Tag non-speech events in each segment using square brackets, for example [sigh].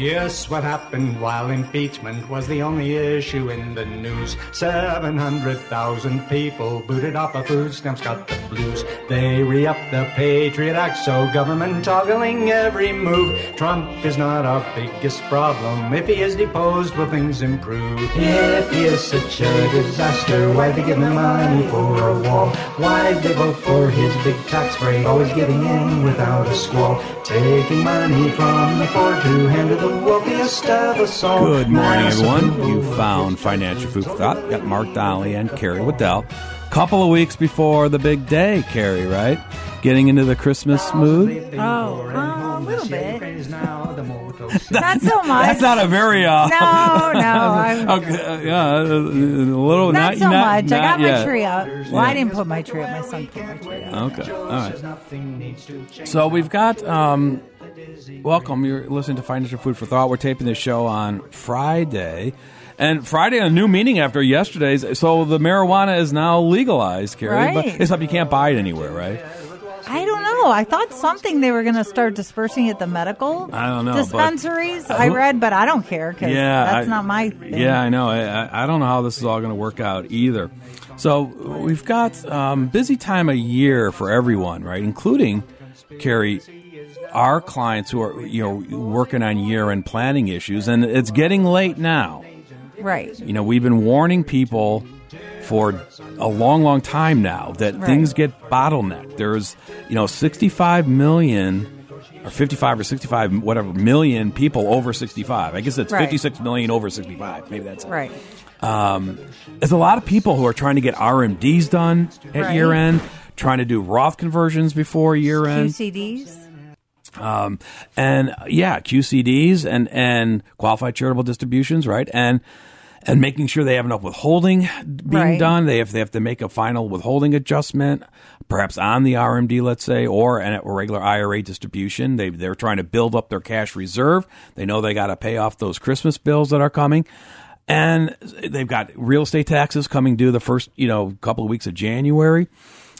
Guess what happened while impeachment was the only issue in the news? 700,000 people booted off of food stamps got the blues. They re upped the Patriot Act, so government toggling every move. Trump is not our biggest problem. If he is deposed, will things improve? If he is such a disaster, why'd they give him money for a wall? Why'd they vote for his big tax break? Always getting in without a squall. Taking money from the poor to hand to the wealthiest of us all. Good morning, everyone. You found Financial Food for Thought. Got Mark Donnelly and Carrie Waddell. Couple of weeks before the big day, Carrie, right? Getting into the Christmas mood. Oh, uh, a little bit. Not [laughs] Not so much. That's not a very uh, No, no, [laughs] I'm- okay, uh, yeah, a little Not, not, so not- much. I not got my tree up. Well, I didn't put my tree up. My son put my tree up. Okay, all right. So we've got um, welcome. You're listening to Financial Food for Thought. We're taping this show on Friday, and Friday a new meeting after yesterday's. So the marijuana is now legalized, Carrie. But, Right. except you can't buy it anywhere, right? I don't know. I thought something they were going to start dispersing at the medical I don't know, but- dispensaries. I read, but I don't care because Yeah, that's I- not my thing. Yeah, I know. I, I- I don't know how this is all going to work out either. So we've got um, busy time of year for everyone, right? Including Carrie, our clients who are you know working on year end planning issues, and it's getting late now. Right. You know, we've been warning people for a long, long time now that Right. things get bottlenecked. There's, you know, 65 million or 55 or 65 whatever million people over 65. I guess it's Right. 56 million over 65. Maybe that's it. Right. Um, there's a lot of people who are trying to get RMDs done at Right. year end, trying to do Roth conversions before year end. QCDs. Um, and yeah, QCDs and and qualified charitable distributions, right? And and making sure they have enough withholding being Right. done. They have they have to make a final withholding adjustment, perhaps on the RMD, let's say, or an, a regular IRA distribution. They they're trying to build up their cash reserve. They know they got to pay off those Christmas bills that are coming. And they've got real estate taxes coming due the first, you know, couple of weeks of January.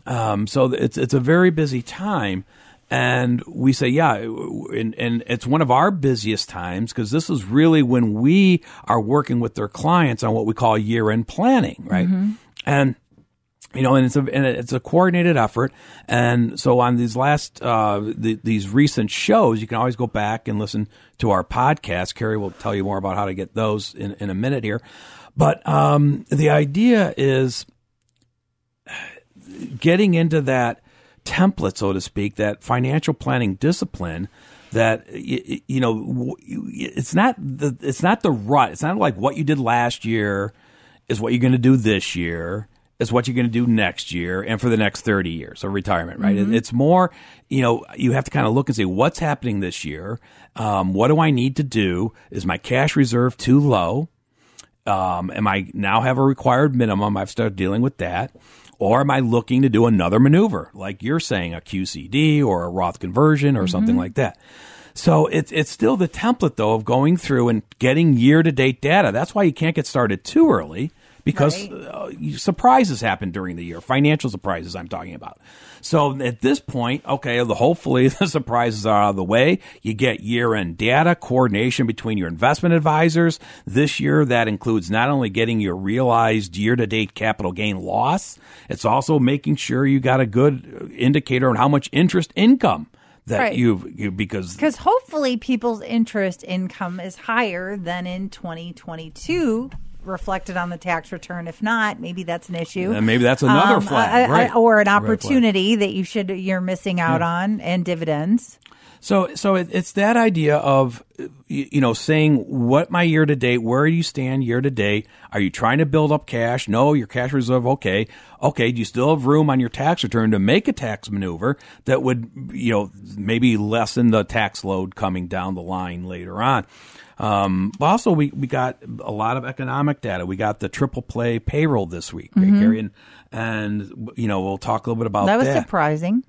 Um, so it's it's a very busy time, and we say, yeah, and, and it's one of our busiest times because this is really when we are working with their clients on what we call year end planning, right? And you know, and it's a and it's a coordinated effort. And so on these last uh, the, these recent shows, you can always go back and listen to our podcast. Carrie will tell you more about how to get those in, in a minute here. But um, the idea is getting into that template, so to speak, that financial planning discipline. That y- y- you know, it's not the it's not the rut. It's not like what you did last year is what you're going to do this year is what you're going to do next year and for the next 30 years of retirement, right? It- It's more, you know, you have to kind of look and say, what's happening this year? Um, what do I need to do? Is my cash reserve too low? Um, am I now have a required minimum? I've started dealing with that. Or am I looking to do another maneuver, like you're saying, a QCD or a Roth conversion or something like that? So it's it's still the template though of going through and getting year to date data. That's why you can't get started too early because Right. uh, surprises happen during the year, financial surprises I'm talking about. So at this point, okay, hopefully [laughs] the surprises are out of the way. You get year-end data coordination between your investment advisors. This year, that includes not only getting your realized year-to-date capital gain loss, it's also making sure you got a good indicator on how much interest income that Right. you've you, because Because hopefully people's interest income is higher than in 2022 reflected on the tax return. If not, maybe that's an issue. And maybe that's another Um, flag, right. or an opportunity that you should you're missing out on and dividends. So, so it, it's that idea of, you, you know, saying what my year to date, where do you stand year to date? Are you trying to build up cash? No, your cash reserve, okay. Okay, do you still have room on your tax return to make a tax maneuver that would, you know, maybe lessen the tax load coming down the line later on? Um, but also, we, we got a lot of economic data. We got the triple play payroll this week, right, Mhm. Carrie? And, and, you know, we'll talk a little bit about that that. was surprising.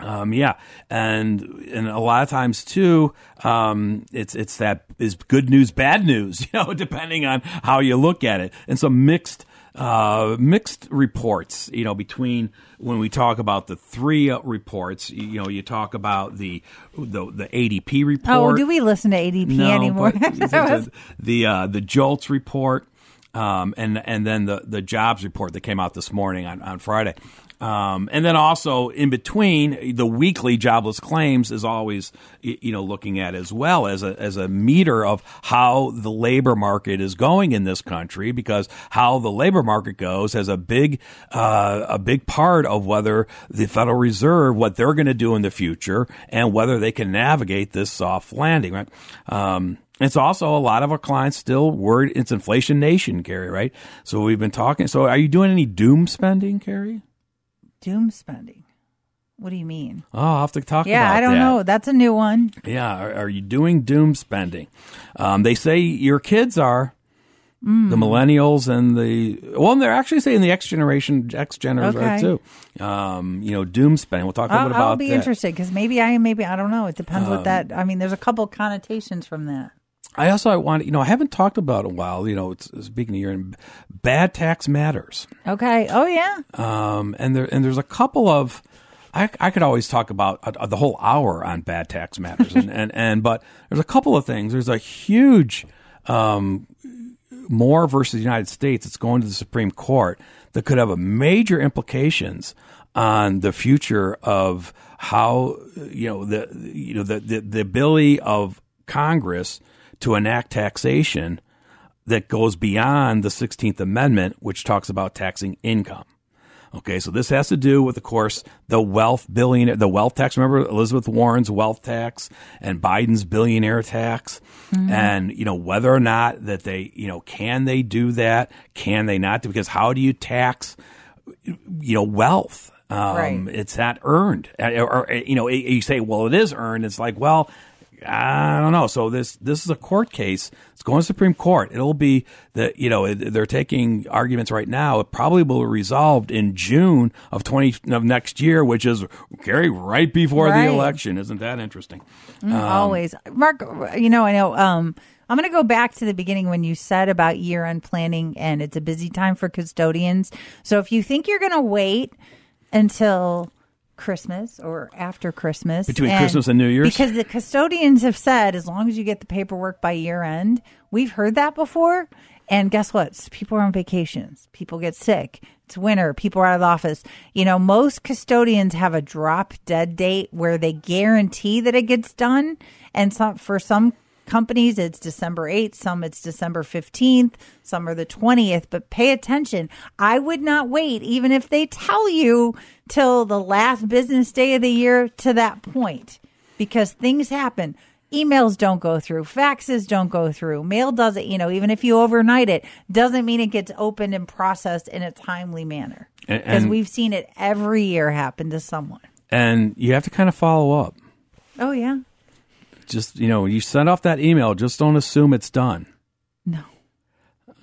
Um, yeah, and and a lot of times too, um, it's it's that is good news, bad news, [laughs] you know, depending on how you look at it, and some mixed uh, mixed reports, you know, between when we talk about the three uh, reports, you know, you talk about the the, the ADP report. Oh, do we listen to ADP no, anymore? [laughs] the, the uh, the JOLTS report, um, and and then the the jobs report that came out this morning on on Friday. Um, and then also in between, the weekly jobless claims is always, you know, looking at as well as a, as a meter of how the labor market is going in this country because how the labor market goes has a big, uh, a big part of whether the Federal Reserve, what they're going to do in the future and whether they can navigate this soft landing, right? Um, it's also a lot of our clients still worried it's inflation nation, Carrie, right? So we've been talking. So are you doing any doom spending, Carrie? Doom spending. What do you mean? Oh, I'll have to talk yeah, I don't that. know. That's a new one. Yeah, are, are you doing doom spending? Um, they say your kids are. Mm. The millennials and the well, and they're actually saying the X generation, X generation Okay. too. Um, you know, doom spending. We'll talk a little I'll, bit about I'll be that. interested because maybe I maybe I don't know. It depends Um, what that. I mean, there's a couple connotations from that. I also I want you know I haven't talked about it in a while. You know, it's, speaking of your bad tax matters. Okay. Oh yeah. Um, and there and there's a couple of I, I could always talk about uh, the whole hour on bad tax matters, and, and and but there's a couple of things. There's a huge um, Moore versus the United States. It's going to the Supreme Court that could have a major implications on the future of how you know the you know the the, the ability of Congress to enact taxation that goes beyond the 16th Amendment, which talks about taxing income. Okay, so this has to do with, of course, the wealth billionaire, the wealth tax. Remember Elizabeth Warren's wealth tax and Biden's billionaire tax, Mhm. and you know whether or not that they, you know, can they do that? Can they not? Because how do you tax, you know, wealth? Um, Right. It's not earned, Uh, or, or, you know, you say, well, it is earned. It's like, well, I don't know. So this this is a court case. It's going to Supreme Court. It'll be that you know they're taking arguments right now. It probably will be resolved in June of twenty of next year, which is Carrie right before Right. the election. Isn't that interesting? Mm, Um, Always, Mark. You know, I know. Um, I'm going to go back to the beginning when you said about year-end planning, and it's a busy time for custodians. So if you think you're going to wait until Christmas or after Christmas, Between Christmas and New Year's? because the custodians have said as long as you get the paperwork by year-end, we've heard that before. And guess what? People are on vacations. People get sick. It's winter. People are out of the office. You know, most custodians have a drop dead date where they guarantee that it gets done. And some, for some companies, it's December 8th. Some it's December 15th. Some are the 20th. But pay attention. I would not wait, even if they tell you till the last business day of the year to that point because things happen. Emails don't go through, faxes don't go through, mail doesn't, you know, even if you overnight it, doesn't mean it gets opened and processed in a timely manner. Because we've seen it every year happen to someone. and you have to kind of follow up. Oh, yeah. Just you know, you send off that email. Just don't assume it's done. No.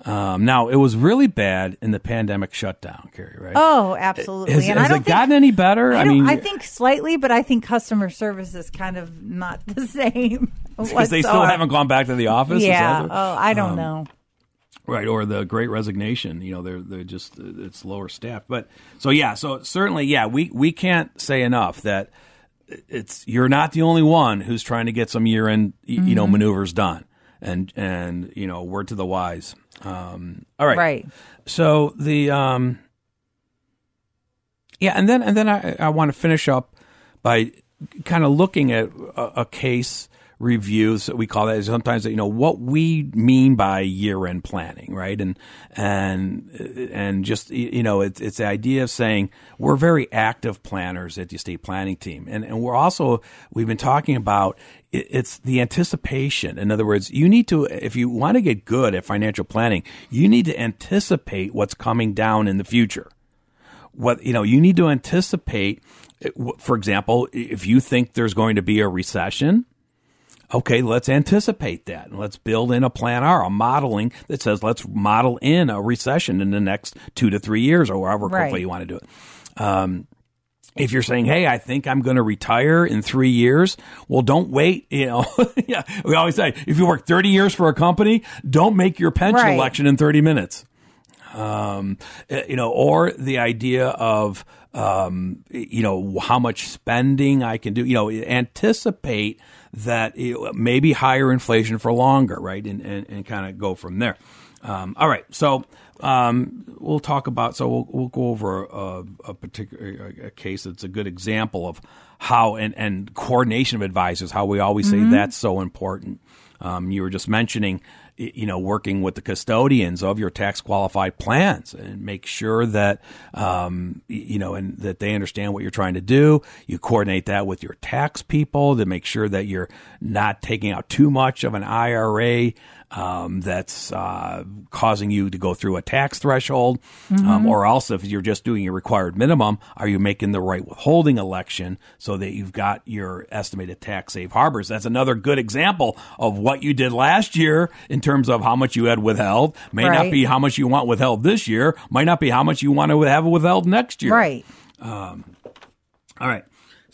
Um, now it was really bad in the pandemic shutdown, Carrie. Right? Oh, absolutely. Has, and has I don't it think, gotten any better? I, I, mean, I think slightly, but I think customer service is kind of not the [laughs] same. [laughs] because they still haven't gone back to the office. Yeah. Oh, I don't Um, know. Right, or the Great Resignation. You know, they're they're just it's lower staff. But so yeah, so certainly yeah, we we can't say enough that it's you're not the only one who's trying to get some year end mm-hmm. you know maneuvers done, and and you know word to the wise. Um, all right, right. So the um, yeah, and then and then I I want to finish up by kind of looking at a, a case reviews we call that sometimes you know what we mean by year end planning right? And and and just you know it's it's the idea of saying we're very active planners at the estate planning team. And and we're also we've been talking about it's the anticipation. In other words you need to if you want to get good at financial planning you need to anticipate what's coming down in the future. What you know you need to anticipate eh, for example if you think there's going to be a recession okay, let's anticipate that and let's build in a plan R, a modeling that says let's model in a recession in the next two to three years or however right. quickly you want to do it. Um, if you're saying, "Hey, I think I'm going to retire in three years," well, don't wait. You know, [laughs] yeah, we always say if you work 30 years for a company, don't make your pension right. election in 30 minutes. Um, eh, you know, or the idea of um, you know how much spending I can do. You know, anticipate that maybe higher inflation for longer, right? And, and, and kind of go from there. Um, all right. So um, we'll talk about, so we'll, we'll go over a, a particular a case that's a good example of how, and, and coordination of advisors, how we always say mm-hmm. that's so important. Um, you were just mentioning you know, working with the custodians of your tax qualified plans and make sure that, um, you know, and that they understand what you're trying to do. You coordinate that with your tax people to make sure that you're not taking out too much of an IRA um, that's uh, causing you to go through a tax threshold, um, mm-hmm. um, or else if you're just doing your required minimum, are you making the right withholding election so that you've got your estimated tax safe harbors? That's another good example of what you did last year in terms of how much you had withheld. May right. not be how much you want withheld this year. Might not be how much you want to have withheld next year. Right. Um, all right.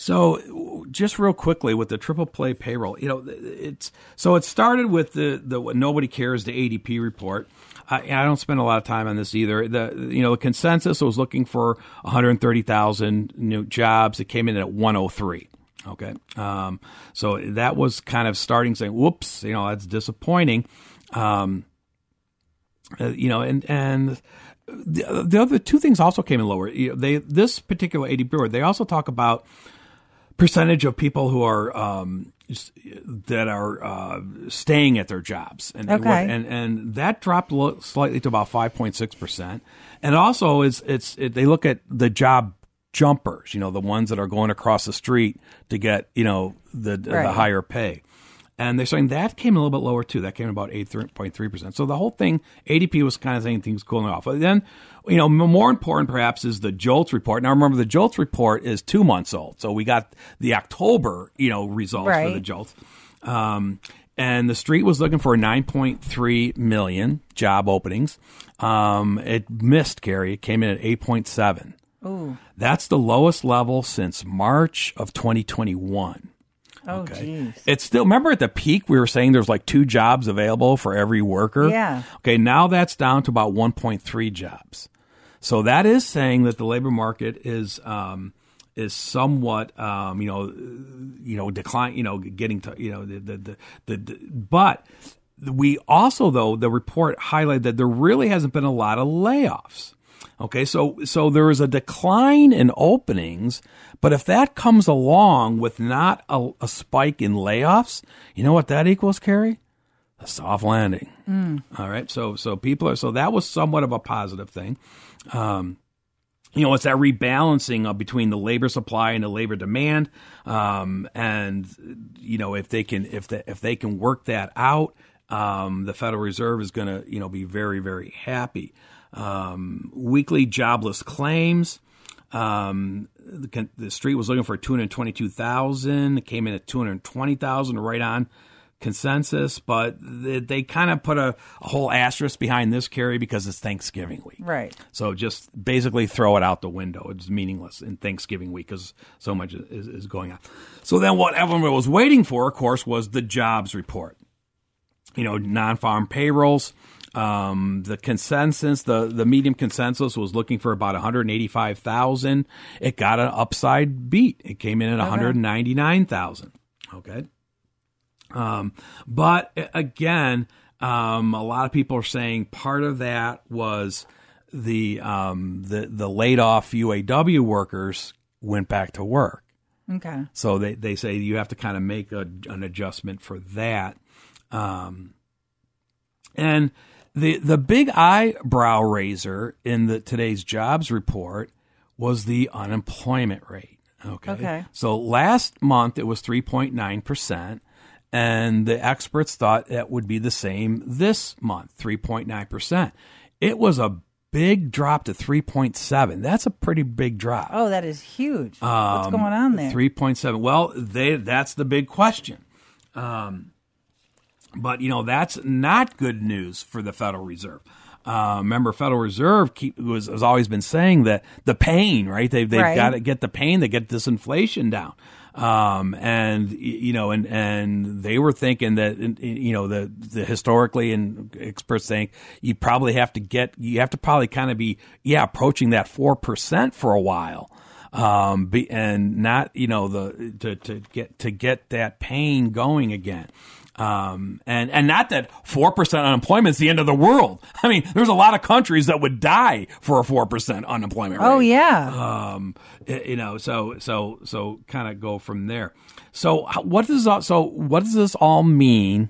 So, just real quickly with the triple play payroll, you know, it's so it started with the the nobody cares the ADP report. I, I don't spend a lot of time on this either. The you know the consensus was looking for 130,000 new jobs. It came in at 103. Okay, um, so that was kind of starting saying, "Whoops," you know, that's disappointing. Um, uh, you know, and and the, the other two things also came in lower. You know, they this particular ADP report, they also talk about percentage of people who are um, that are uh, staying at their jobs, and okay. and and that dropped slightly to about five point six percent. And also, is it's it, they look at the job jumpers, you know, the ones that are going across the street to get you know the right. the higher pay. And they're saying that came a little bit lower too. That came about 8.3%. So the whole thing, ADP was kind of saying things cooling off. But then you know, more important perhaps is the JOLTS report. Now, remember, the JOLTS report is two months old, so we got the October, you know, results right. for the JOLTS. Um, and the street was looking for 9.3 million job openings. Um, it missed, Carrie. It came in at 8.7. Ooh. That's the lowest level since March of 2021. Oh, okay. It's still, remember at the peak, we were saying there's like two jobs available for every worker? Yeah. Okay, now that's down to about 1.3 jobs. So that is saying that the labor market is, um, is somewhat, um, you know, you know, decline, you know, getting to, you know, the, the, the, the, the but we also, though, the report highlighted that there really hasn't been a lot of layoffs. Okay, so so there is a decline in openings, but if that comes along with not a, a spike in layoffs, you know what that equals, Carrie? A soft landing. Mm. All right, so so people are so that was somewhat of a positive thing. Um, you know, it's that rebalancing of between the labor supply and the labor demand, um, and you know if they can if they, if they can work that out, um, the Federal Reserve is going to you know be very very happy. Um, weekly jobless claims. Um, the, the, street was looking for 222,000. It came in at 220,000, right on consensus. But they, they kind of put a, a, whole asterisk behind this Carrie because it's Thanksgiving week. Right. So just basically throw it out the window. It's meaningless in Thanksgiving week because so much is, is going on. So then what everyone was waiting for, of course, was the jobs report. You know, non farm payrolls Um, the consensus, the, the medium consensus was looking for about 185,000. It got an upside beat. It came in at 199,000. Okay. Um, but again, um, a lot of people are saying part of that was the um, the the laid off UAW workers went back to work. Okay. So they, they say you have to kind of make a, an adjustment for that. Um, and the the big eyebrow raiser in the today's jobs report was the unemployment rate. Okay. Okay. So last month it was 3.9 percent, and the experts thought that would be the same this month, 3.9 percent. It was a big drop to 3.7. That's a pretty big drop. Oh, that is huge. What's Um, going on there? 3.7. Well, they that's the big question. Um, but you know that's not good news for the Federal Reserve. Uh, remember, Federal Reserve keep, was has always been saying that the pain, right? They've they've Right. got to get the pain to get this inflation down. Um, and you know, and and they were thinking that you know the the historically and experts think you probably have to get you have to probably kind of be yeah approaching that four percent for a while um, be, and not you know the to, to get to get that pain going again. Um, and and not that four percent unemployment is the end of the world. I mean, there's a lot of countries that would die for a four percent unemployment rate. oh yeah. Um, you know, so so so kind of go from there. So what does all- so what does this all mean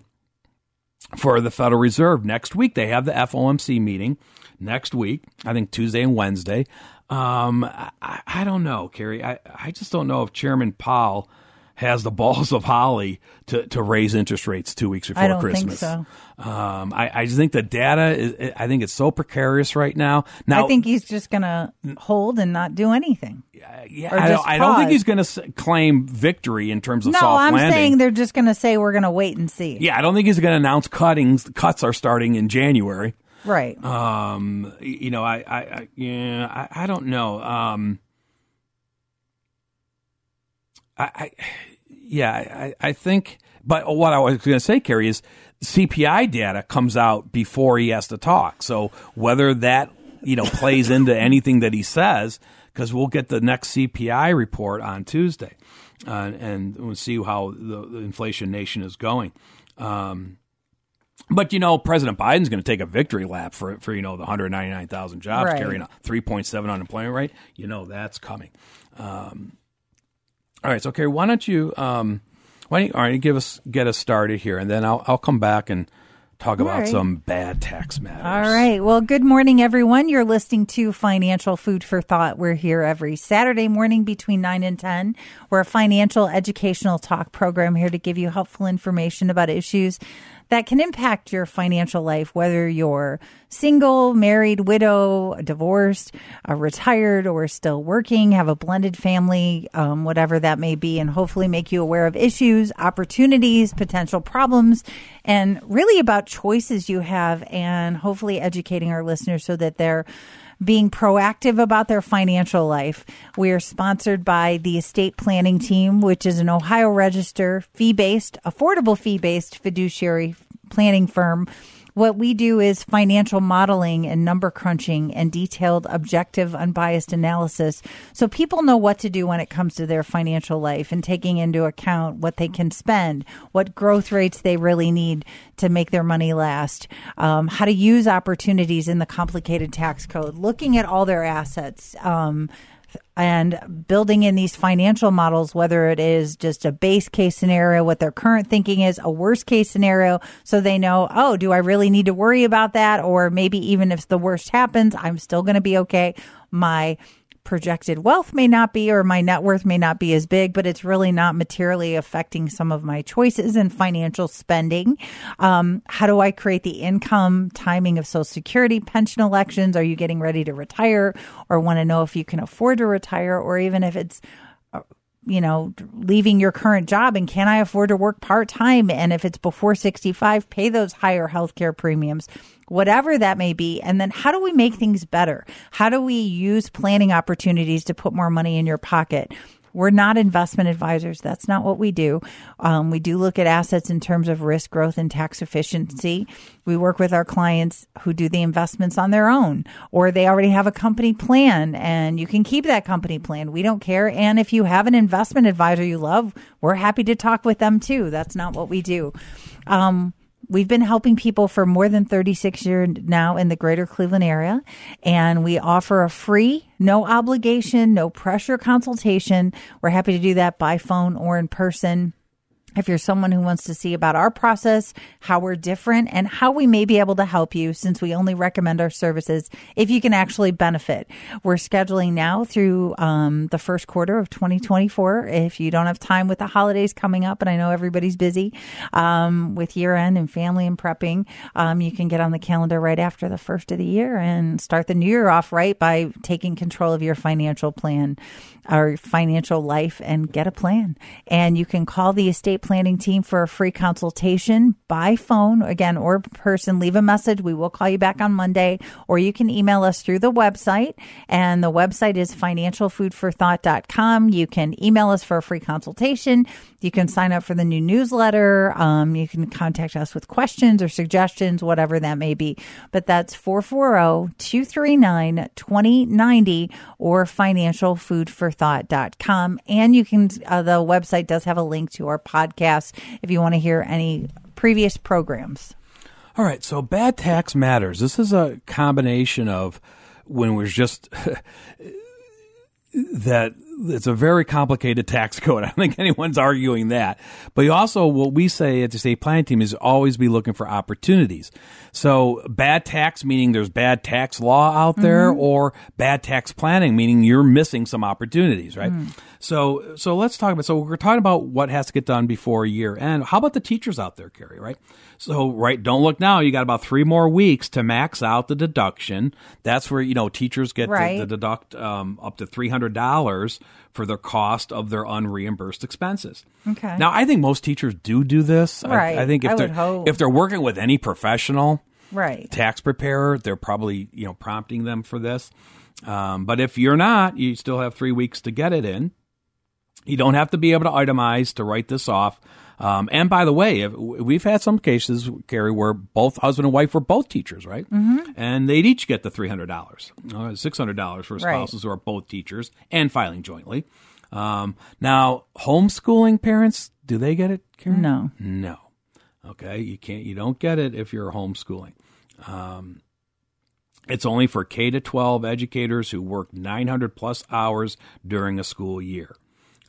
for the Federal Reserve next week? They have the FOMC meeting next week. I think Tuesday and Wednesday. Um, I, I don't know, Carrie. I I just don't know if Chairman Powell has the balls of holly to, to raise interest rates two weeks before I don't think Christmas. so. Um, I, I just think the data is. I think it's so precarious right now. Now I think he's just going to hold and not do anything. yeah, I, don't, I don't think he's going to claim victory in terms of No, soft I'm landing. saying they're just going to say we're going to wait and see. yeah, I don't think he's going to announce cuttings. Cuts are starting in January. Right. Um, you know, I, I, I yeah, I, I don't know. Um, I, I yeah, I, I think. But what I was going to say, Carrie, is CPI data comes out before he has to talk. So whether that you know plays [laughs] into anything that he says, because we'll get the next CPI report on Tuesday, uh, and we'll see how the, the inflation nation is going. Um, but you know, President Biden's going to take a victory lap for for you know the 199,000 jobs Right. carrying a 3.7 unemployment rate. You know that's coming. Um, all right, so okay, why don't you um, why don't you, all right, give us get us started here, and then I'll I'll come back and talk about right. some bad tax matters. All right. Well, good morning, everyone. You're listening to Financial Food for Thought. We're here every Saturday morning between 9 and 10. We're a financial educational talk program here to give you helpful information about issues that can impact your financial life, whether you're single, married, widow, divorced, uh, retired, or still working, have a blended family, um, whatever that may be, and hopefully make you aware of issues, opportunities, potential problems, and really about choices you have, and hopefully educating our listeners so that they're being proactive about their financial life. We are sponsored by the estate planning team, which is an Ohio register fee based, affordable fee based fiduciary planning firm. What we do is financial modeling and number crunching and detailed, objective, unbiased analysis so people know what to do when it comes to their financial life and taking into account what they can spend, what growth rates they really need to make their money last, um, how to use opportunities in the complicated tax code, looking at all their assets. Um, and building in these financial models, whether it is just a base case scenario, what their current thinking is, a worst case scenario, so they know, oh, do I really need to worry about that? Or maybe even if the worst happens, I'm still going to be okay. My projected wealth may not be or my net worth may not be as big, but it's really not materially affecting some of my choices and financial spending. Um, how do I create the income timing of Social Security, pension elections? Are you getting ready to retire or want to know if you can afford to retire or even if it's you know, leaving your current job and can I afford to work part time? And if it's before 65, pay those higher healthcare premiums, whatever that may be. And then how do we make things better? How do we use planning opportunities to put more money in your pocket? We're not investment advisors. That's not what we do. Um, we do look at assets in terms of risk, growth, and tax efficiency. We work with our clients who do the investments on their own, or they already have a company plan and you can keep that company plan. We don't care. And if you have an investment advisor you love, we're happy to talk with them too. That's not what we do. Um, We've been helping people for more than 36 years now in the greater Cleveland area, and we offer a free, no obligation, no pressure consultation. We're happy to do that by phone or in person if you're someone who wants to see about our process, how we're different, and how we may be able to help you, since we only recommend our services if you can actually benefit. We're scheduling now through um, the first quarter of 2024. If you don't have time with the holidays coming up, and I know everybody's busy um, with year end and family and prepping, um, you can get on the calendar right after the first of the year and start the new year off right by taking control of your financial plan our financial life and get a plan. And you can call the estate planning team for a free consultation by phone, again, or person. Leave a message. We will call you back on Monday, or you can email us through the website. And the website is financialfoodforthought.com. You can email us for a free consultation. You can sign up for the new newsletter. Um, you can contact us with questions or suggestions, whatever that may be. But that's 440 239 2090 or financialfoodforthought.com. And you can, uh, the website does have a link to our podcast if you want to hear any previous programs. All right, so bad tax matters. This is a combination of when we're just [laughs] that it's a very complicated [laughs] tax code. I don't think anyone's arguing that. But you also, what we say at the estate planning team is always be looking for opportunities. So bad tax meaning there's bad tax law out there, mm-hmm. or bad tax planning meaning you're missing some opportunities, right? Mm. So, so let's talk about. So we're talking about what has to get done before year end. How about the teachers out there, Carrie? Right? So, right, don't look now. You got about three more weeks to max out the deduction. That's where you know teachers get right. to, to, deduct um, up to three hundred dollars for their cost of their unreimbursed expenses. Okay. Now, I think most teachers do do this. Right. I, I think if I they're if they're working with any professional, right, tax preparer, they're probably you know prompting them for this. Um, but if you're not, you still have three weeks to get it in. You don't have to be able to itemize to write this off. Um, and by the way, we've had some cases, Carrie, where both husband and wife were both teachers, right? Mm-hmm. And they'd each get the three hundred dollars, uh, six hundred dollars for spouses right. who are both teachers and filing jointly. Um, now, homeschooling parents, do they get it, Carrie? No, no. Okay, you can't. You don't get it if you're homeschooling. Um, it's only for K to 12 educators who work 900 plus hours during a school year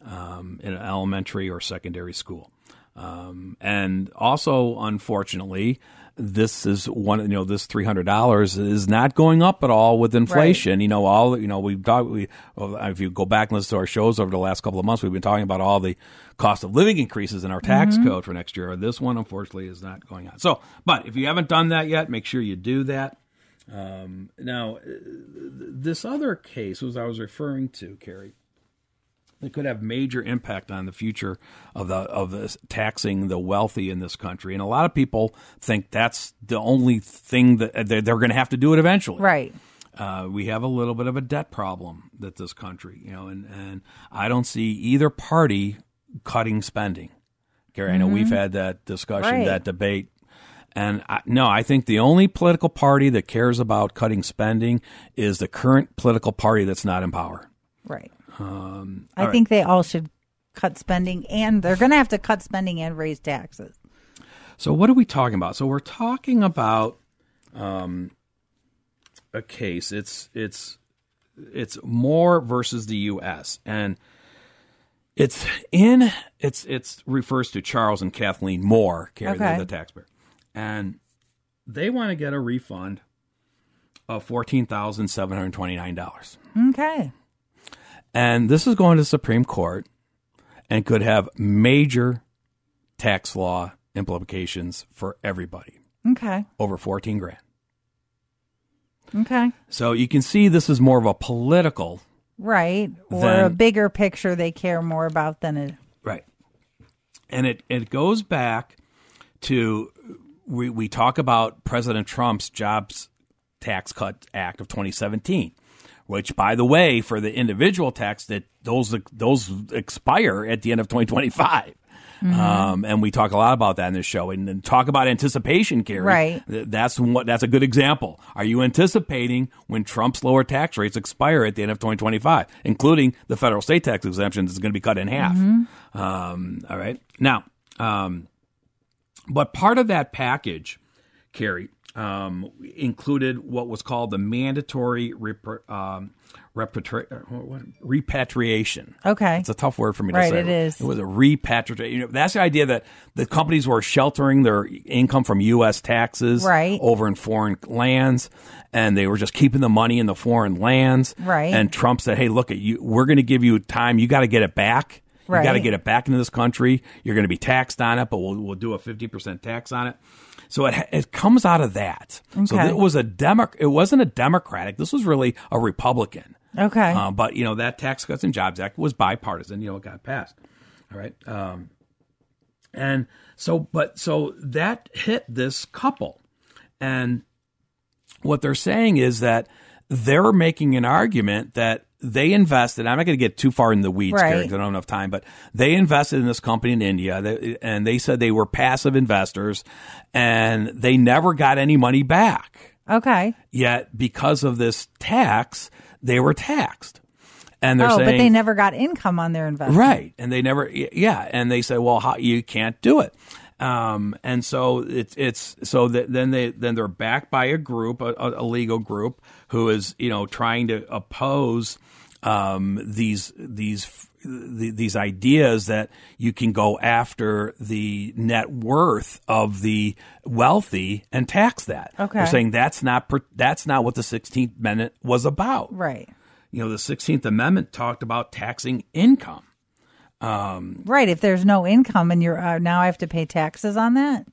um, in an elementary or secondary school. Um, and also, unfortunately, this is one. You know, this three hundred dollars is not going up at all with inflation. Right. You know, all you know, we've talked. We, if you go back and listen to our shows over the last couple of months, we've been talking about all the cost of living increases in our tax mm-hmm. code for next year. This one, unfortunately, is not going on. So, but if you haven't done that yet, make sure you do that. Um, now, this other case was I was referring to, Carrie that could have major impact on the future of the of this taxing the wealthy in this country. And a lot of people think that's the only thing that they're, they're going to have to do it eventually. Right. Uh, we have a little bit of a debt problem that this country, you know, and, and I don't see either party cutting spending. Carrie, mm-hmm. I know we've mm-hmm. had that discussion, right. that debate. And I, no, I think the only political party that cares about cutting spending is the current political party that's not in power. Right. Um, I think they all should cut spending, and they're going to have to cut spending and raise taxes. So, what are we talking about? So, we're talking about um, a case. It's it's it's Moore versus the U.S. and it's in it's it's refers to Charles and Kathleen Moore, Carrie, okay. the taxpayer, and they want to get a refund of fourteen thousand seven hundred twenty nine dollars. Okay. And this is going to the Supreme Court and could have major tax law implications for everybody. Okay. Over 14 grand. Okay. So you can see this is more of a political. Right. Or than, a bigger picture they care more about than a. Right. And it, it goes back to we, we talk about President Trump's Jobs Tax Cut Act of 2017 which, by the way, for the individual tax, that those those expire at the end of 2025. Mm-hmm. Um, and we talk a lot about that in this show, and, and talk about anticipation, Carrie. Right. Th- That's what. That's a good example. Are you anticipating when Trump's lower tax rates expire at the end of 2025, including the federal estate tax exemptions is going to be cut in half? Mm-hmm. Um, all right. Now, um, but part of that package, Carrie, um, included what was called the mandatory um, repatri- repatriation. Okay. It's a tough word for me to Right, say. it is. It was a repatriation. You know, that's the idea that the companies were sheltering their income from U.S. taxes Right. over in foreign lands, and they were just keeping the money in the foreign lands. Right. And Trump said, "Hey, look, at you. We're going to give you time. You got to get it back." You got to get it back into this country. You're going to be taxed on it, but we'll, we'll do a 50% tax on it. So it, it comes out of that. So it was a demo, it wasn't a Democratic. This was really a Republican. Okay. Uh, but you know that Tax Cuts and Jobs Act was bipartisan. You know, it got passed. All right. Um, and so, but so that hit this couple, and what they're saying is that they're making an argument that they invested. I'm not going to get too far in the weeds, Right. Carrie, 'cause I don't have enough time, but they invested in this company in India, and they said they were passive investors, and they never got any money back. okay. Yet, because of this tax, they were taxed. And they're Oh, saying, but they never got income on their investment. right, and they never, yeah, and they say, well, how, you can't do it. Um, and so it's it's so that then they then they're backed by a group, a, a legal group, who is you know trying to oppose um, these these these ideas that you can go after the net worth of the wealthy and tax that. Okay. They're saying that's not that's not what the Sixteenth Amendment was about. Right. You know, the Sixteenth Amendment talked about taxing income. Right. If there's no income and you're uh, now I have to pay taxes on that.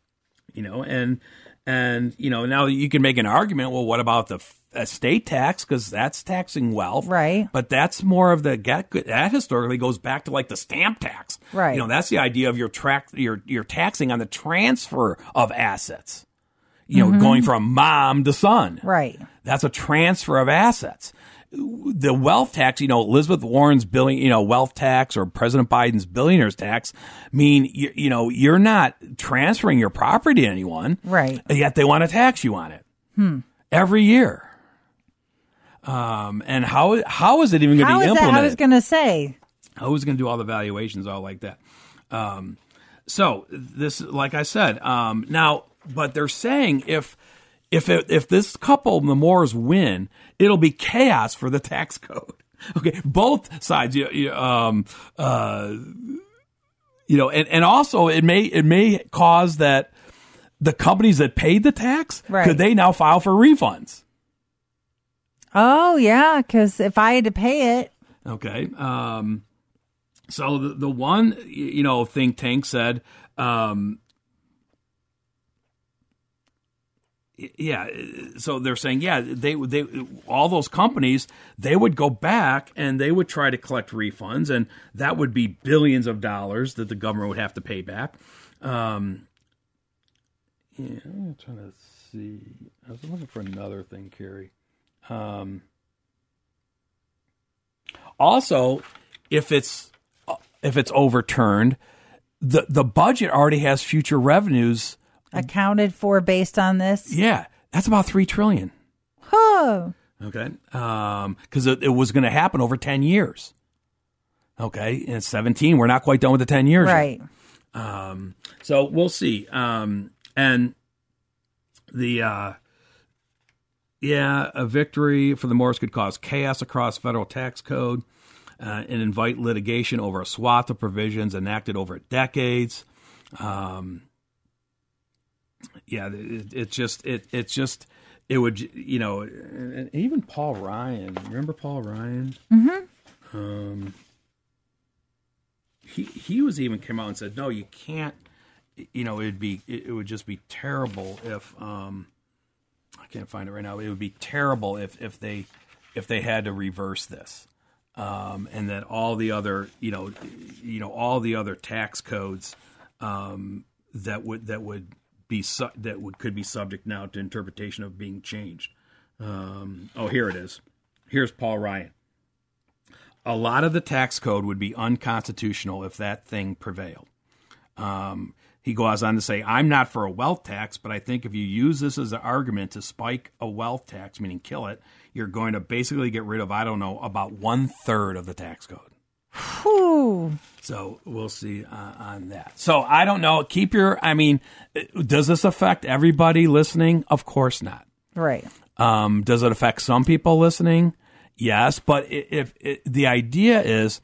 you know and and you know now you can make an argument well what about the estate tax because that's taxing wealth Right. but that's more of the get that historically goes back to like the stamp tax Right. you know that's the idea of your track your your taxing on the transfer of assets you know mm-hmm. going from mom to son Right. that's a transfer of assets. The wealth tax, you know, Elizabeth Warren's billion, you know, wealth tax or President Biden's billionaires tax mean, you, you know, you're not transferring your property to anyone. Right. Yet they want to tax you on it hmm. every year. Um, and how how is it even going to be is that? implemented? I was going to say. Who's going to do all the valuations, all like that? Um, so this, like I said, um, now, but they're saying if if it, if this couple, the Moores, win, it'll be chaos for the tax code. [laughs] Okay, both sides. You, you, um, uh, you know, and, and also it may it may cause that the companies that paid the tax Right. could they now file for refunds? Oh yeah, because if I had to pay it, Okay. Um, so the, the one, you know, think tank said, um, yeah. So they're saying, yeah, they they all those companies they would go back and they would try to collect refunds, and that would be billions of dollars that the government would have to pay back. Um, yeah, I'm trying to see. I was looking for another thing, Carrie. Um, also, if it's if it's overturned, the the budget already has future revenues. accounted for based on this. Yeah, that's about three trillion. Oh, Okay, Um, because it, it was going to happen over ten years. Okay, and it's seventeen. We're not quite done with the ten years. yet. right. Um, so we'll see. Um, and the uh, yeah, a victory for the Moores could cause chaos across federal tax code uh, and invite litigation over a swath of provisions enacted over decades. Um, yeah, it, it just it it's just it would you know and even Paul Ryan. Remember Paul Ryan? Mm-hmm. Um, he he was even came out and said, no, you can't. You know, it'd be it, it would just be terrible if um, can't find it right now. It would be terrible if if they if they had to reverse this, um, and that all the other you know you know all the other tax codes um, that would that would be su- that would could be subject now to interpretation of being changed. Um, oh, here it is. Here's Paul Ryan. A lot of the tax code would be unconstitutional if that thing prevailed. Um, he goes on to say, I'm not for a wealth tax, but I think if you use this as an argument to spike a wealth tax, meaning kill it, you're going to basically get rid of, I don't know, about one third of the tax code. Whew. So we'll see uh, on that. So I don't know. Keep your, I mean, does this affect everybody listening? Of course not. Right. Um, does it affect some people listening? Yes, but if, if the idea is,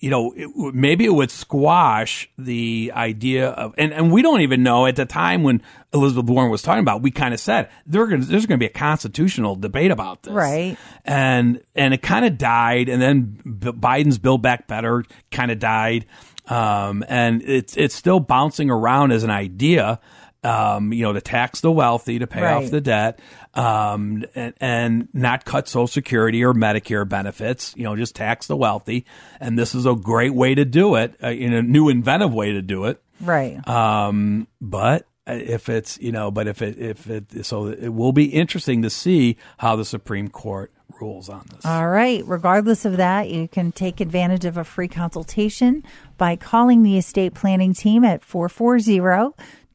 you know, it, maybe it would squash the idea of, and, and we don't even know at the time when Elizabeth Warren was talking about, we kind of said there's going to be a constitutional debate about this. Right. And, and it kind of died. And then Biden's Build Back Better kind of died. Um, and it's, it's still bouncing around as an idea um, you know, to tax the wealthy to pay Right. off the debt, um, and, and not cut Social Security or Medicare benefits. You know, just tax the wealthy. And this is a great way to do it, uh, in a new inventive way to do it. Right. Um, but if it's you know, but if it if it so it will be interesting to see how the Supreme Court rules on this. All right. Regardless of that, you can take advantage of a free consultation by calling the estate planning team at 440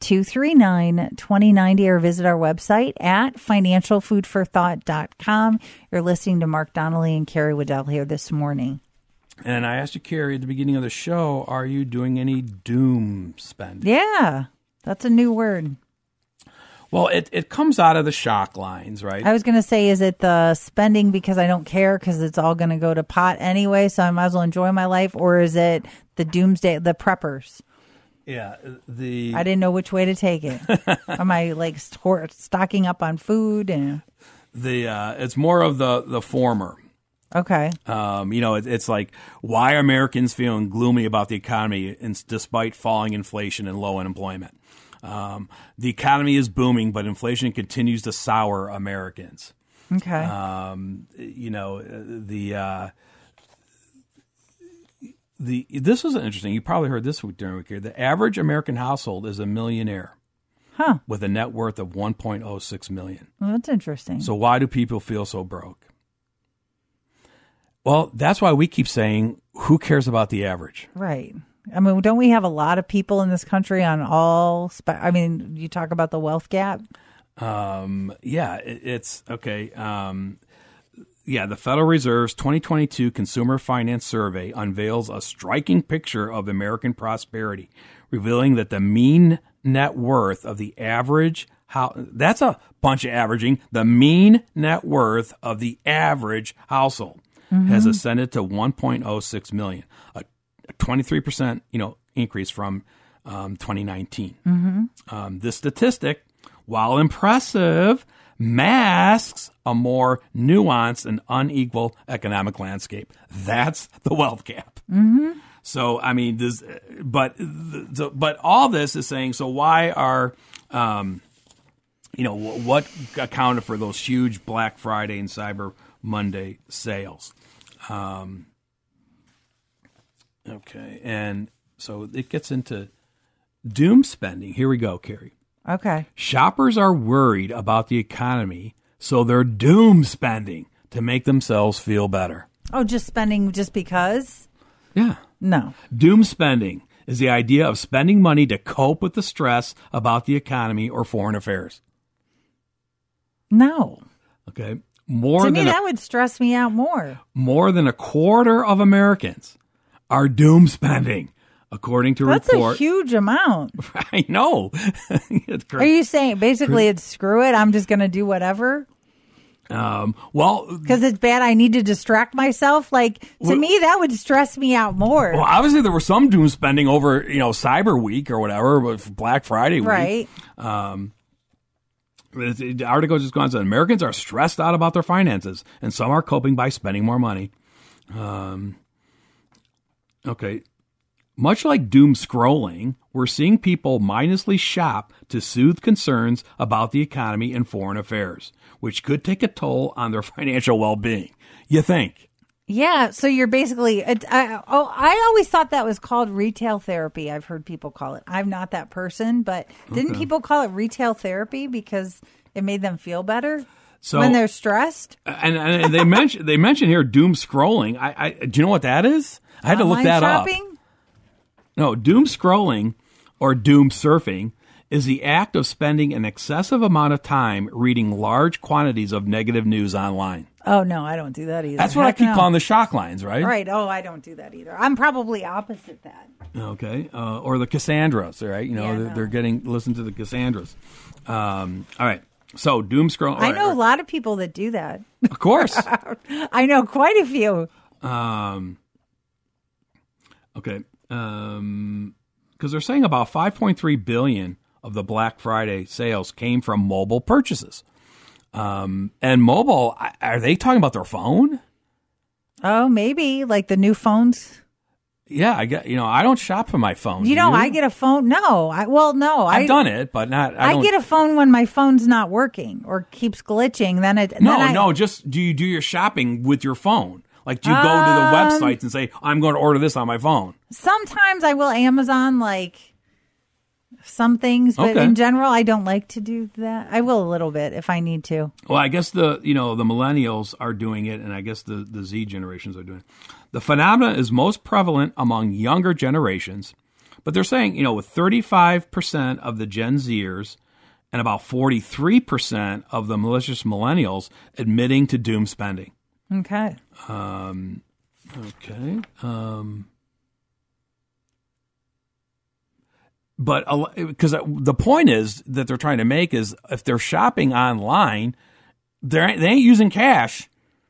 239 2090 or visit our website at financialfoodforthought.com. You're listening to Mark Donnelly and Carrie Waddell here this morning. And I asked you, Carrie, at the beginning of the show, are you doing any doom spending? Yeah, that's a new word. Well, it, it comes out of the shock lines, right? I was going to say, is it the spending because I don't care because it's all going to go to pot anyway, so I might as well enjoy my life, or is it the doomsday, the preppers? Yeah, the I didn't know which way to take it. [laughs] Am I like stor- stocking up on food and the uh, it's more of the the former. okay, Um, you know, it, it's like why are Americans feeling gloomy about the economy in, despite falling inflation and low unemployment? Um, the economy is booming, but inflation continues to sour Americans. okay, Um, you know, the uh, the this is interesting. You probably heard this week during the week here. The average American household is a millionaire huh? with a net worth of 1.06 million. Well, that's interesting. So why do people feel so broke? Well, that's why we keep saying, who cares about the average? right. I mean, don't we have a lot of people in this country on all? Spe- I mean, you talk about the wealth gap. Um, yeah, it, it's okay. Um, yeah, the Federal Reserve's 2022 Consumer Finance Survey unveils a striking picture of American prosperity, revealing that the mean net worth of the average how that's a bunch of averaging. The mean net worth of the average household has ascended to 1.06 million, a, a 23% you know increase from um, 2019. Um, this statistic, while impressive, masks a more nuanced and unequal economic landscape. That's the wealth gap. Mm-hmm. So, I mean, this, but but all this is saying. So, why are um, you know what accounted for those huge Black Friday and Cyber Monday sales? Um, okay, and so it gets into doom spending. Here we go, Carrie. Okay, Shoppers are worried about the economy, so they're doom spending to make themselves feel better. oh, just spending just because? Yeah. No, Doom spending is the idea of spending money to cope with the stress about the economy or foreign affairs. no. Okay. More to me, a, that would stress me out more. more than a quarter of Americans are doom spending, according to That's report. a huge amount. [laughs] I know. [laughs] It's Are you saying basically it's screw it? I'm just going to do whatever um, well, because it's bad. I need to distract myself. Like to Well- me, that would stress me out more. Well, obviously there was some doom spending over, you know, Cyber Week or whatever, with Black Friday week. right? But it- The article just goes on. Americans are stressed out about their finances, and some are coping by spending more money. Um, okay. Much like doom scrolling, we're seeing people mindlessly shop to soothe concerns about the economy and foreign affairs, which could take a toll on their [laughs] financial well being. You think? Yeah. So you're basically. It, I, oh, I always thought that was called retail therapy. I've heard people call it. I'm not that person, but didn't people call it retail therapy because it made them feel better? So when they're stressed. and, and they [laughs] mention they mention here doom scrolling. I, I do you know what that is? I had to look that shopping? up. No, doom scrolling or doom surfing is the act of spending an excessive amount of time reading large quantities of negative news online. Oh no, I don't do that either. That's what Heck I keep no. calling the shock lines, right? Right. Oh, I don't do that either. I'm probably opposite that. Okay, uh, or the Cassandras, right? You know, Yeah, they're, no. they're getting listen to the Cassandras. Um, all right, so doom scroll. I know a lot of people that do that. of course. [laughs] I know quite a few. Um, okay, because they're saying about 5.3 billion of the Black Friday sales came from mobile purchases. Um, and mobile, are they talking about their phone? Oh, maybe like the new phones. Yeah, I get. You know, I don't shop for my phone. You do know, I get a phone. No, I well, no, I've I done it, but not. I, I, get a phone when my phone's not working or keeps glitching. Then it. No, then I, no. Just do you do your shopping with your phone? Like, do you go to the Um, websites and say, "I'm going to order this on my phone"? Sometimes I will Amazon like some things, but Okay. in general, I don't like to do that. I will a little bit if I need to. Well, I guess the you know the millennials are doing it, and I guess the the Z generations are doing it. The phenomenon is most prevalent among younger generations, but they're saying you know with 35 percent of the Gen Zers and about 43 percent of the malicious millennials admitting to doom spending. Okay. Um, Okay. Um, but because the point is that they're trying to make is if they're shopping online, they're, they ain't using cash.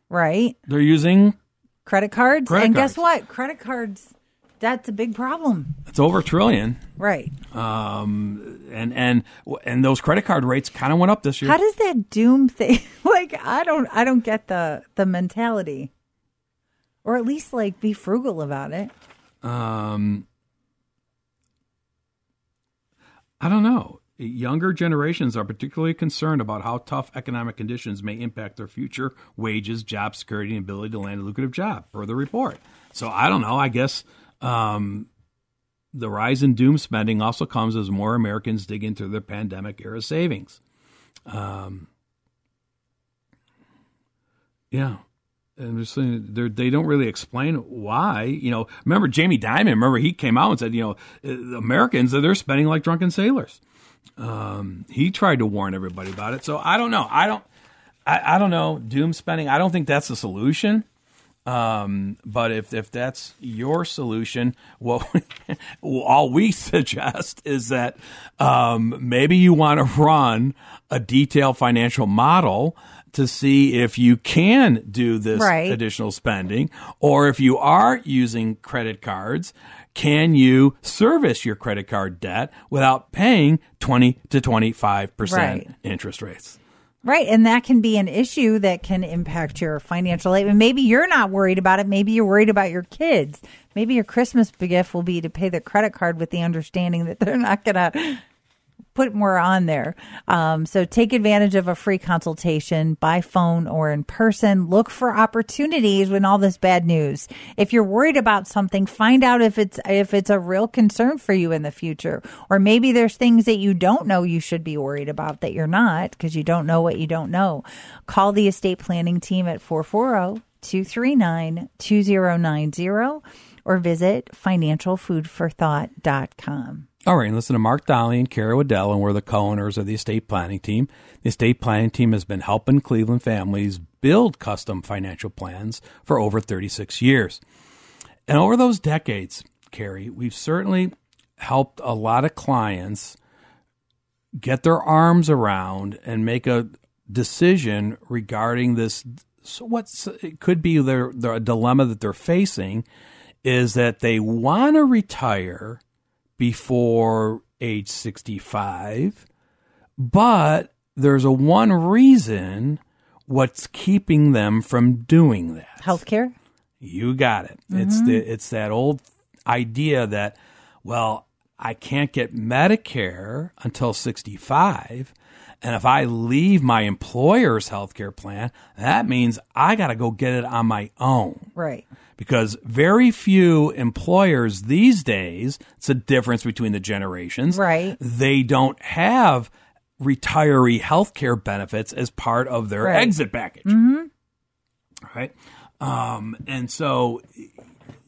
Right. They're using Credit cards. Credit and guess what? Credit cards. That's a big problem. it's over a trillion, Right. um, and and and those credit card rates kind of went up this year. How does that doom thing [laughs] like I don't I don't get the the mentality. Or at least like be frugal about it. Um, I don't know. Younger generations are particularly concerned about how tough economic conditions may impact their future wages, job security, and ability to land a lucrative job, per the report. So I don't know. I guess um, the rise in doom spending also comes as more Americans dig into their pandemic era savings. Um, yeah. And they're saying they're, don't really explain why. You know, remember Jamie Dimon? Remember he came out and said, you know, Americans they're spending like drunken sailors. Um, he tried to warn everybody about it. So I don't know. I don't. I, I don't know. Doom spending. I don't think that's the solution. Um, but if if that's your solution, well, [laughs] all we suggest is that um, maybe you want to run a detailed financial model to see if you can do this Right. additional spending, or if you are using credit cards, can you service your credit card debt without paying twenty to twenty five Right. percent interest rates? Right. And that can be an issue that can impact your financial life. And maybe you're not worried about it. Maybe you're worried about your kids. Maybe your Christmas gift will be to pay the credit card with the understanding that they're not going to put more on there. Um, so take advantage of a free consultation by phone or in person. Look for opportunities when all this bad news. If you're worried about something, find out if it's if it's a real concern for you in the future, or maybe there's things that you don't know you should be worried about that you're not because you don't know what you don't know. Call the estate planning team at 440 239 2090 or visit financialfoodforthought.com. All right, and listen to Mark Dolly and Carrie Waddell, and we're the co-owners of the estate planning team. The estate planning team has been helping Cleveland families build custom financial plans for over 36 years. And over those decades, Carrie, we've certainly helped a lot of clients get their arms around and make a decision regarding this. So what's it could be their, their dilemma that they're facing is that they want to retire before age 65, but there's a one reason what's keeping them from doing that. Healthcare? You got it. It's mm-hmm. the it's that old idea that well, I can't get Medicare until 65, and if I leave my employer's healthcare plan, that means I got to go get it on my own Right. Because very few employers these days, it's a difference between the generations. Right. They don't have retiree health care benefits as part of their Right. exit package. Mm-hmm. Right. Um, and so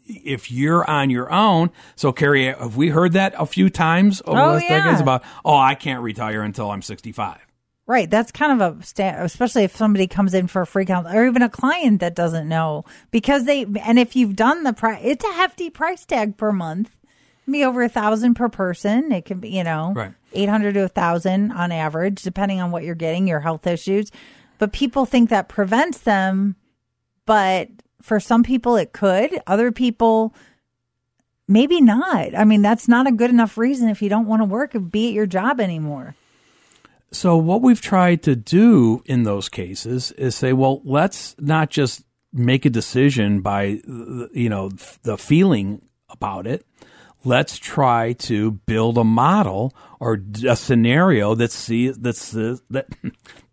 if you're on your own, so Carrie, have we heard that a few times over Oh, the last decades about, oh, I can't retire until I'm 65. Right. That's kind of a sta- especially if somebody comes in for a free count or even a client that doesn't know because they and if you've done the price, it's a hefty price tag per month. Be over a thousand per person. It can be you know Right. eight hundred to a thousand on average, depending on what you're getting, your health issues. But people think that prevents them, but for some people it could. Other people maybe not. I mean, that's not a good enough reason if you don't want to work and be at your job anymore. So what we've tried to do in those cases is say, well, let's not just make a decision by you know the feeling about it. Let's try to build a model or a scenario that see that's that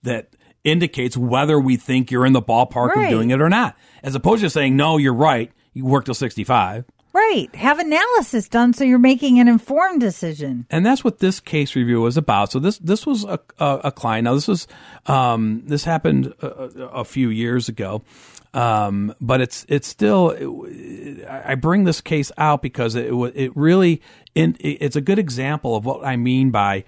that indicates whether we think you're in the ballpark Right. of doing it or not, as opposed to saying no, you're right. You work till sixty five. Right. Have analysis done so you're making an informed decision. and that's what this case review was about. So this this was a, a, a client. Now this was um, this happened a, a few years ago, um, but it's it's still. It, I bring this case out because it it really in, it's a good example of what I mean by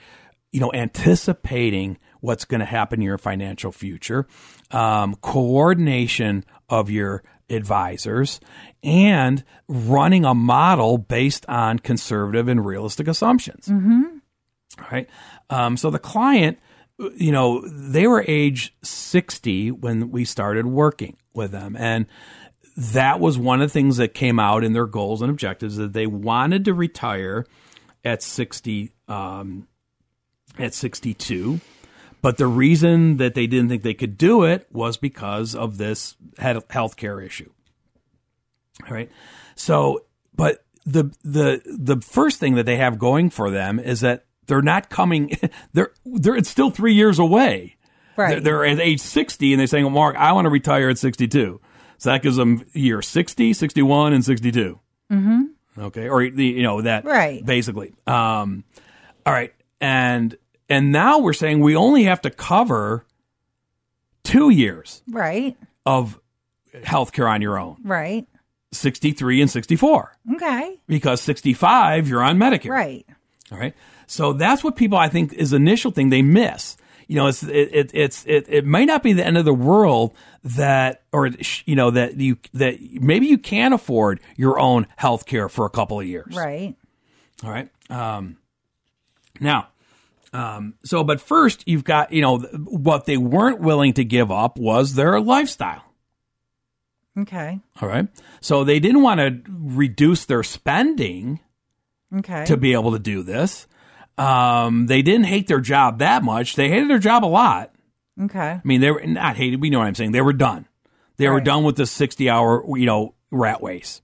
you know anticipating what's going to happen in your financial future, um, coordination of your advisors, and running a model based on conservative and realistic assumptions. Mm-hmm. Right. Um, so the client, you know, they were age 60 when we started working with them. And that was one of the things that came out in their goals and objectives that they wanted to retire at 60, um, at 62. But the reason that they didn't think they could do it was because of this health care issue. All right. So, but the the the first thing that they have going for them is that they're not coming. [laughs] They're they're it's still three years away. Right. They're, they're at age sixty, and they're saying, well, "Mark, I want to retire at sixty-two. So that gives them year 60, 61, and sixty-two. Mm-hmm. Okay, or the you know that Right. basically. Um, all right, and and now we're saying we only have to cover two years Right. of health care on your own, Right. sixty three and sixty four, Okay. because sixty five you're on Medicare. Right. All right, so that's what people I think is the initial thing they miss. You know, it's it, it it's it, it might not be the end of the world that or you know that you that maybe you can afford your own health care for a couple of years. Right. All right. Um, now, um, so, but first, you've got, you know, what they weren't willing to give up was their lifestyle. Okay. All right. So they didn't want to reduce their spending Okay. to be able to do this. Um, they didn't hate their job that much. They hated their job a lot. okay. I mean, they were not hated. We know what I'm saying. They were done. They were done with the 60 hour, you know, rat race.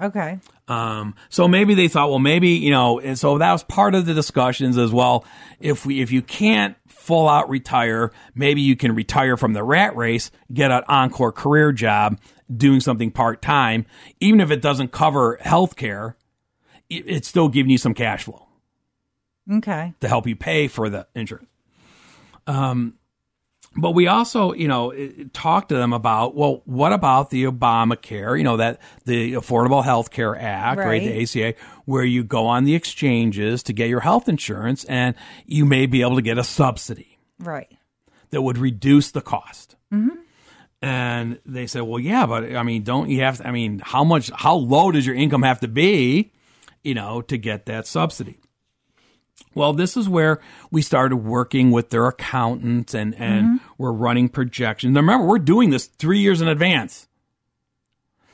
Okay. Um, so maybe they thought, well, maybe you know, and so that was part of the discussions as well. If we, if you can't full out retire, maybe you can retire from the rat race, get an encore career job, doing something part time, even if it doesn't cover health care, it, it's still giving you some cash flow Okay. to help you pay for the insurance. Um, but we also, you know, talked to them about, well, what about the Obamacare, you know, that the Affordable Health Care Act, right. Right. the ACA, where you go on the exchanges to get your health insurance and you may be able to get a subsidy Right. that would reduce the cost. Mm-hmm. And they said, well, yeah, but I mean, don't you have to, I mean, how much, how low does your income have to be, you know, to get that subsidy? Well, this is where we started working with their accountants and, and we're running projections. Now, remember, we're doing this three years in advance.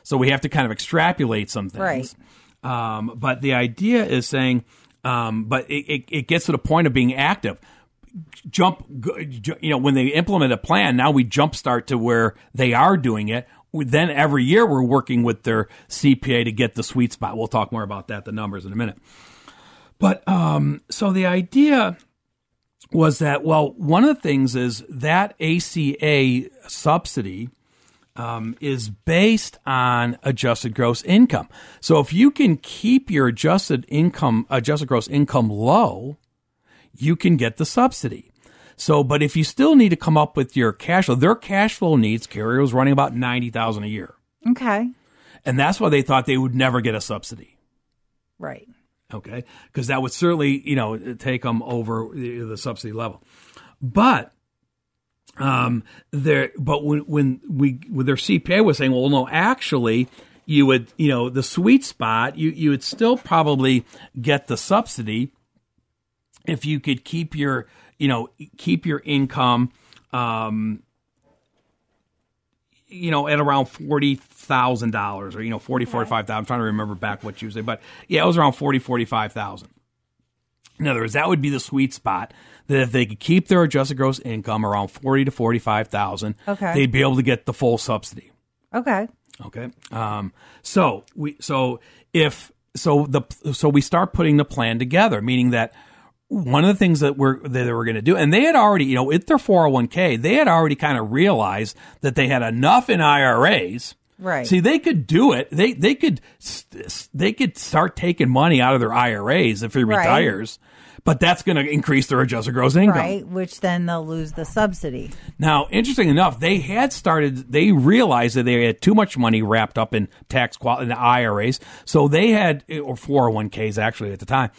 So we have to kind of extrapolate some things. Right. Um, but the idea is saying, um, but it, it, it gets to the point of being active. Jump, you know, when they implement a plan, now we jumpstart to where they are doing it. We- Then every year we're working with their CPA to get the sweet spot. We'll talk more about that, the numbers in a minute. But um, so the idea was that, well, one of the things is that ACA subsidy um, is based on adjusted gross income. So if you can keep your adjusted income, adjusted gross income low, you can get the subsidy. So, but if you still need to come up with your cash flow, their cash flow needs, Carrie was running about 90,000 a year. Okay. And that's why they thought they would never get a subsidy. Right. Okay. Because that would certainly, you know, take them over the, the subsidy level. But, um, there, but when, when we, when their CPA was saying, well, no, actually, you would, you know, the sweet spot, you, you would still probably get the subsidy if you could keep your, you know, keep your income, um, you know, at around forty thousand dollars or you know forty forty five thousand. I'm trying to remember back what you said, but yeah, it was around forty forty five thousand. In other words, that would be the sweet spot. That if they could keep their adjusted gross income around forty to forty five thousand, Okay. they'd be able to get the full subsidy. Okay. Okay. Um, so we so if so the so we start putting the plan together, meaning that one of the things that we're that they were going to do, and they had already, you know, with their four hundred one k, they had already kind of realized that they had enough in IRAs. Right. See, they could do it. They they could they could start taking money out of their IRAs if he Right. retires, but that's going to increase their adjusted gross income. Right. Which then they'll lose the subsidy. Now, interesting enough, they had started. They realized that they had too much money wrapped up in tax qual in the IRAs, so they had or four hundred one ks actually at the time.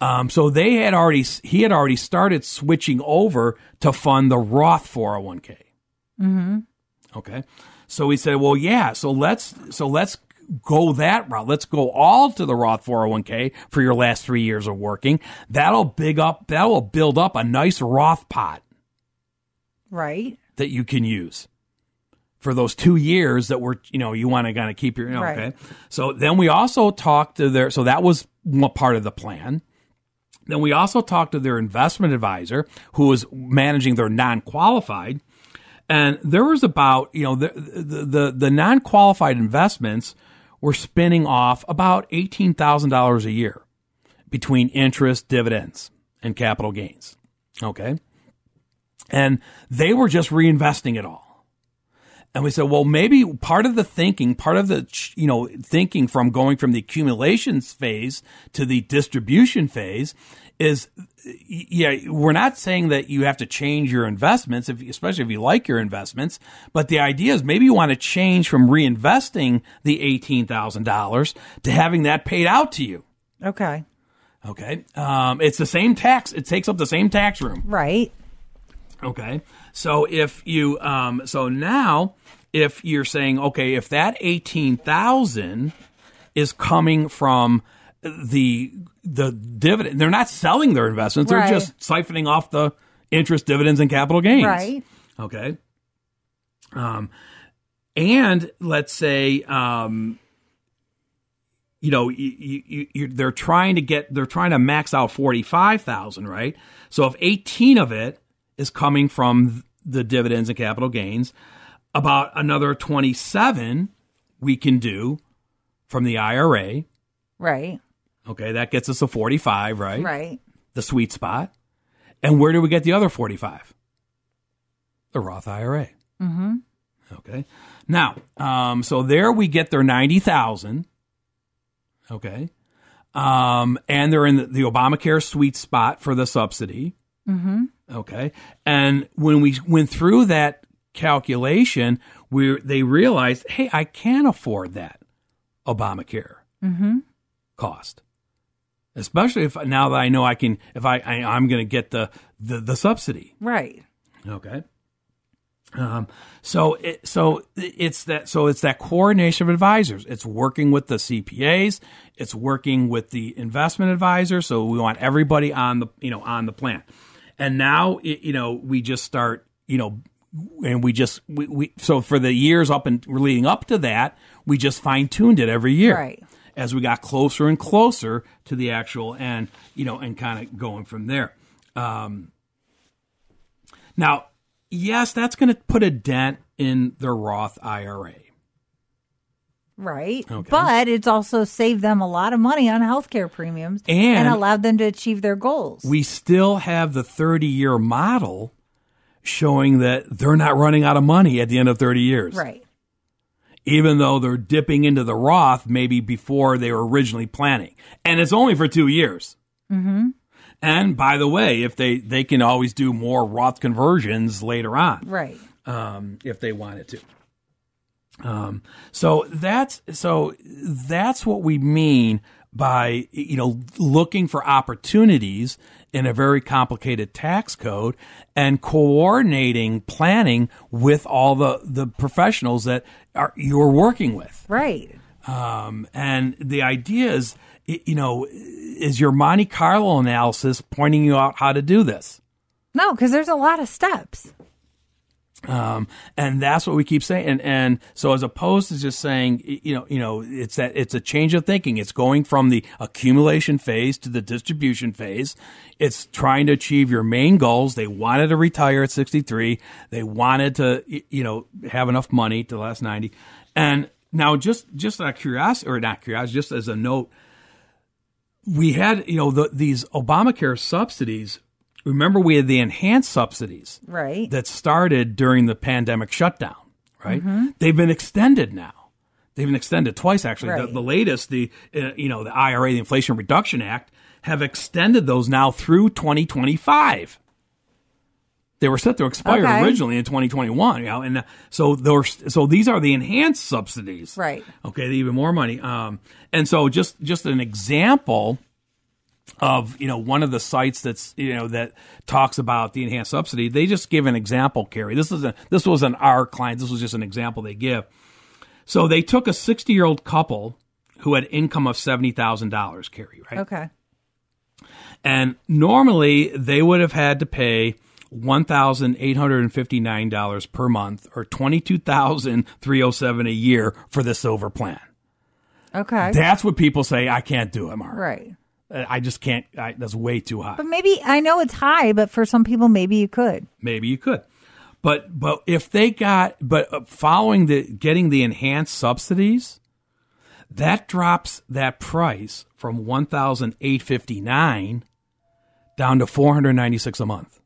Um, so they had already he had already started switching over to fund the Roth four hundred one k. Mm-hmm. Okay, so he said, well, yeah, so let's so let's go that route. Let's go all to the Roth 401k for your last three years of working. That'll big up. That will build up a nice Roth pot Right. that you can use for those two years that were, you know, you want to kind of keep your, you know, Right. okay. So then we also talked to their, so that was one part of the plan. Then we also talked to their investment advisor who was managing their non-qualified. And there was about, you know, the, the, the, the non-qualified investments were spinning off about $18,000 a year between interest, dividends, and capital gains. Okay. And they were just reinvesting it all. And we said, well, maybe part of the thinking, part of the, you know, thinking from going from the accumulations phase to the distribution phase is, yeah, we're not saying that you have to change your investments, if, especially if you like your investments. But the idea is maybe you want to change from reinvesting the $18,000 to having that paid out to you. Okay. Okay. Um, it's the same tax. It takes up the same tax room. Right. Okay. So if you, um, so now if you're saying, okay, if that 18,000 is coming from the, the dividend, they're not selling their investments. Right. They're just siphoning off the interest, dividends, and capital gains. Right. Okay. Um, and let's say, um, you know, you, you, you, they're trying to get, they're trying to max out 45,000, right? So if 18 of it is coming from the dividends and capital gains, about another 27 we can do from the IRA. Right. Okay. That gets us a 45, right? Right. The sweet spot. And where do we get the other 45? The Roth IRA. Mm-hmm. Okay. Now, um, so there we get their 90,000. Okay. Um, and they're in the, the Obamacare sweet spot for the subsidy. Mm-hmm. Okay. And when we went through that calculation, where they realized, hey, I can afford that Obamacare Mm-hmm. cost. Especially if now that I know I can, if I, I I'm going to get the, the the subsidy. Right. Okay. Um, so it, so it's that so it's that coordination of advisors. It's working with the CPAs. It's working with the investment advisor. So we want everybody on the you know on the plan. And now it, you know we just start you know and we just we, we so for the years up and leading up to that we just fine tuned it every year Right. as we got closer and closer to the actual and you know and kind of going from there. Um, now, yes, that's going to put a dent in the Roth IRA. Right. Okay. But it's also saved them a lot of money on healthcare premiums And- allowed them to achieve their goals. We still have the 30 year model showing that they're not running out of money at the end of 30 years. right. Even though they're dipping into the Roth maybe before they were originally planning. And it's only for two years. Mm-hmm. And by the way, if they they can always do more Roth conversions later on, Right. um, if they wanted to. Um, so that's so that's what we mean by you know looking for opportunities in a very complicated tax code and coordinating planning with all the the professionals that are you're working with. Right. Um, and the idea is, you know, is your Monte Carlo analysis pointing you out how to do this? No, because there's a lot of steps. Um, and that's what we keep saying. And, and so as opposed to just saying, you know, you know, it's that it's a change of thinking. It's going from the accumulation phase to the distribution phase. It's trying to achieve your main goals. They wanted to retire at 63. They wanted to, you know, have enough money to last 90. And now just, just out of curiosity or not curiosity, just as a note, we had, you know, the, these Obamacare subsidies. Remember, we had the enhanced subsidies Right. that started during the pandemic shutdown, right? Mm-hmm. They've been extended now. They've been extended twice, actually. Right. The, the latest, the uh, you know, the IRA, the Inflation Reduction Act, have extended those now through 2025. They were set to expire Okay. originally in 2021, you know, and uh, so those, so these are the enhanced subsidies, Right. Okay, even more money. Um, and so just just an example of you know one of the sites that's you know that talks about the enhanced subsidy. They just give an example, Carrie. This is a this was an our client. This was just an example they give. So they took a 60 year old couple who had income of seventy thousand dollars, Carrie, right? Okay. And normally they would have had to pay one thousand eight hundred and fifty nine dollars per month, or twenty two thousand three hundred seven a year for the silver plan. Okay. That's what people say. I can't do it, Mark. right. I just can't. I, that's way too high. But maybe I know it's high, but for some people, maybe you could. Maybe you could, but but if they got but uh, following the getting the enhanced subsidies, that drops that price from one thousand eight fifty nine down to four hundred ninety six a month.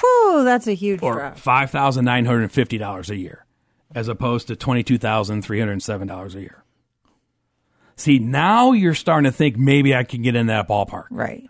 Whew, that's a huge or drop. five thousand nine hundred fifty dollars a year, as opposed to twenty two thousand three hundred seven dollars a year. See, now you're starting to think maybe I can get in that ballpark. Right.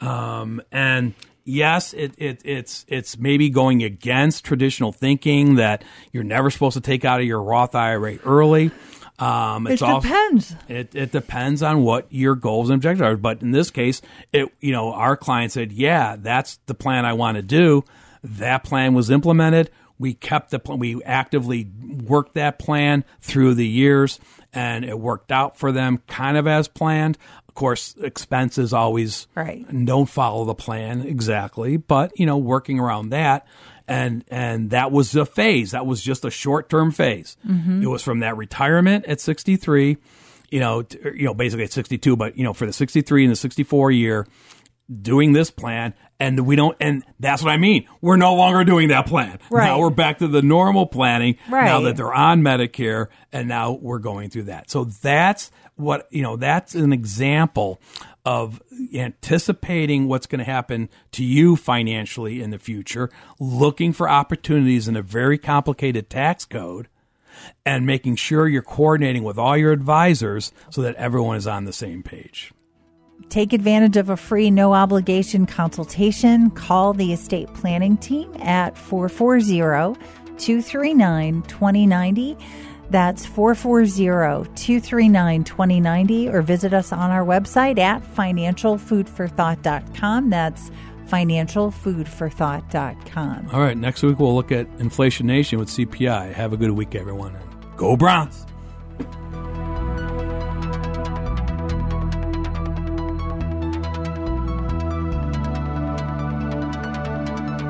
Um, and yes, it, it it's it's maybe going against traditional thinking that you're never supposed to take out of your Roth IRA early. Um, it's it also- depends. it, it depends on what your goals and objectives are. But in this case, it you know our client said, "Yeah, that's the plan I want to do." That plan was implemented. We kept the plan. We actively worked that plan through the years, and it worked out for them, kind of as planned. Of course, expenses always Right. don't follow the plan exactly, but you know, working around that. And and that was a phase. That was just a short term phase. Mm-hmm. It was from that retirement at 63, you know, you know, basically at 62, but you know, for the 63 and the 64 year, doing this plan, and we don't, and that's what I mean. We're no longer doing that plan. Right. Now we're back to the normal planning. right. Now that they're on Medicare, and now we're going through that. So that's what you know. That's an example of anticipating what's going to happen to you financially in the future, looking for opportunities in a very complicated tax code, and making sure you're coordinating with all your advisors so that everyone is on the same page. Take advantage of a free, no obligation consultation. Call the estate planning team at 440 239 2090. That's 440 239 2090, or visit us on our website at financialfoodforthought.com. That's financialfoodforthought.com. All right, next week we'll look at Inflation Nation with CPI. Have a good week, everyone. Go Browns!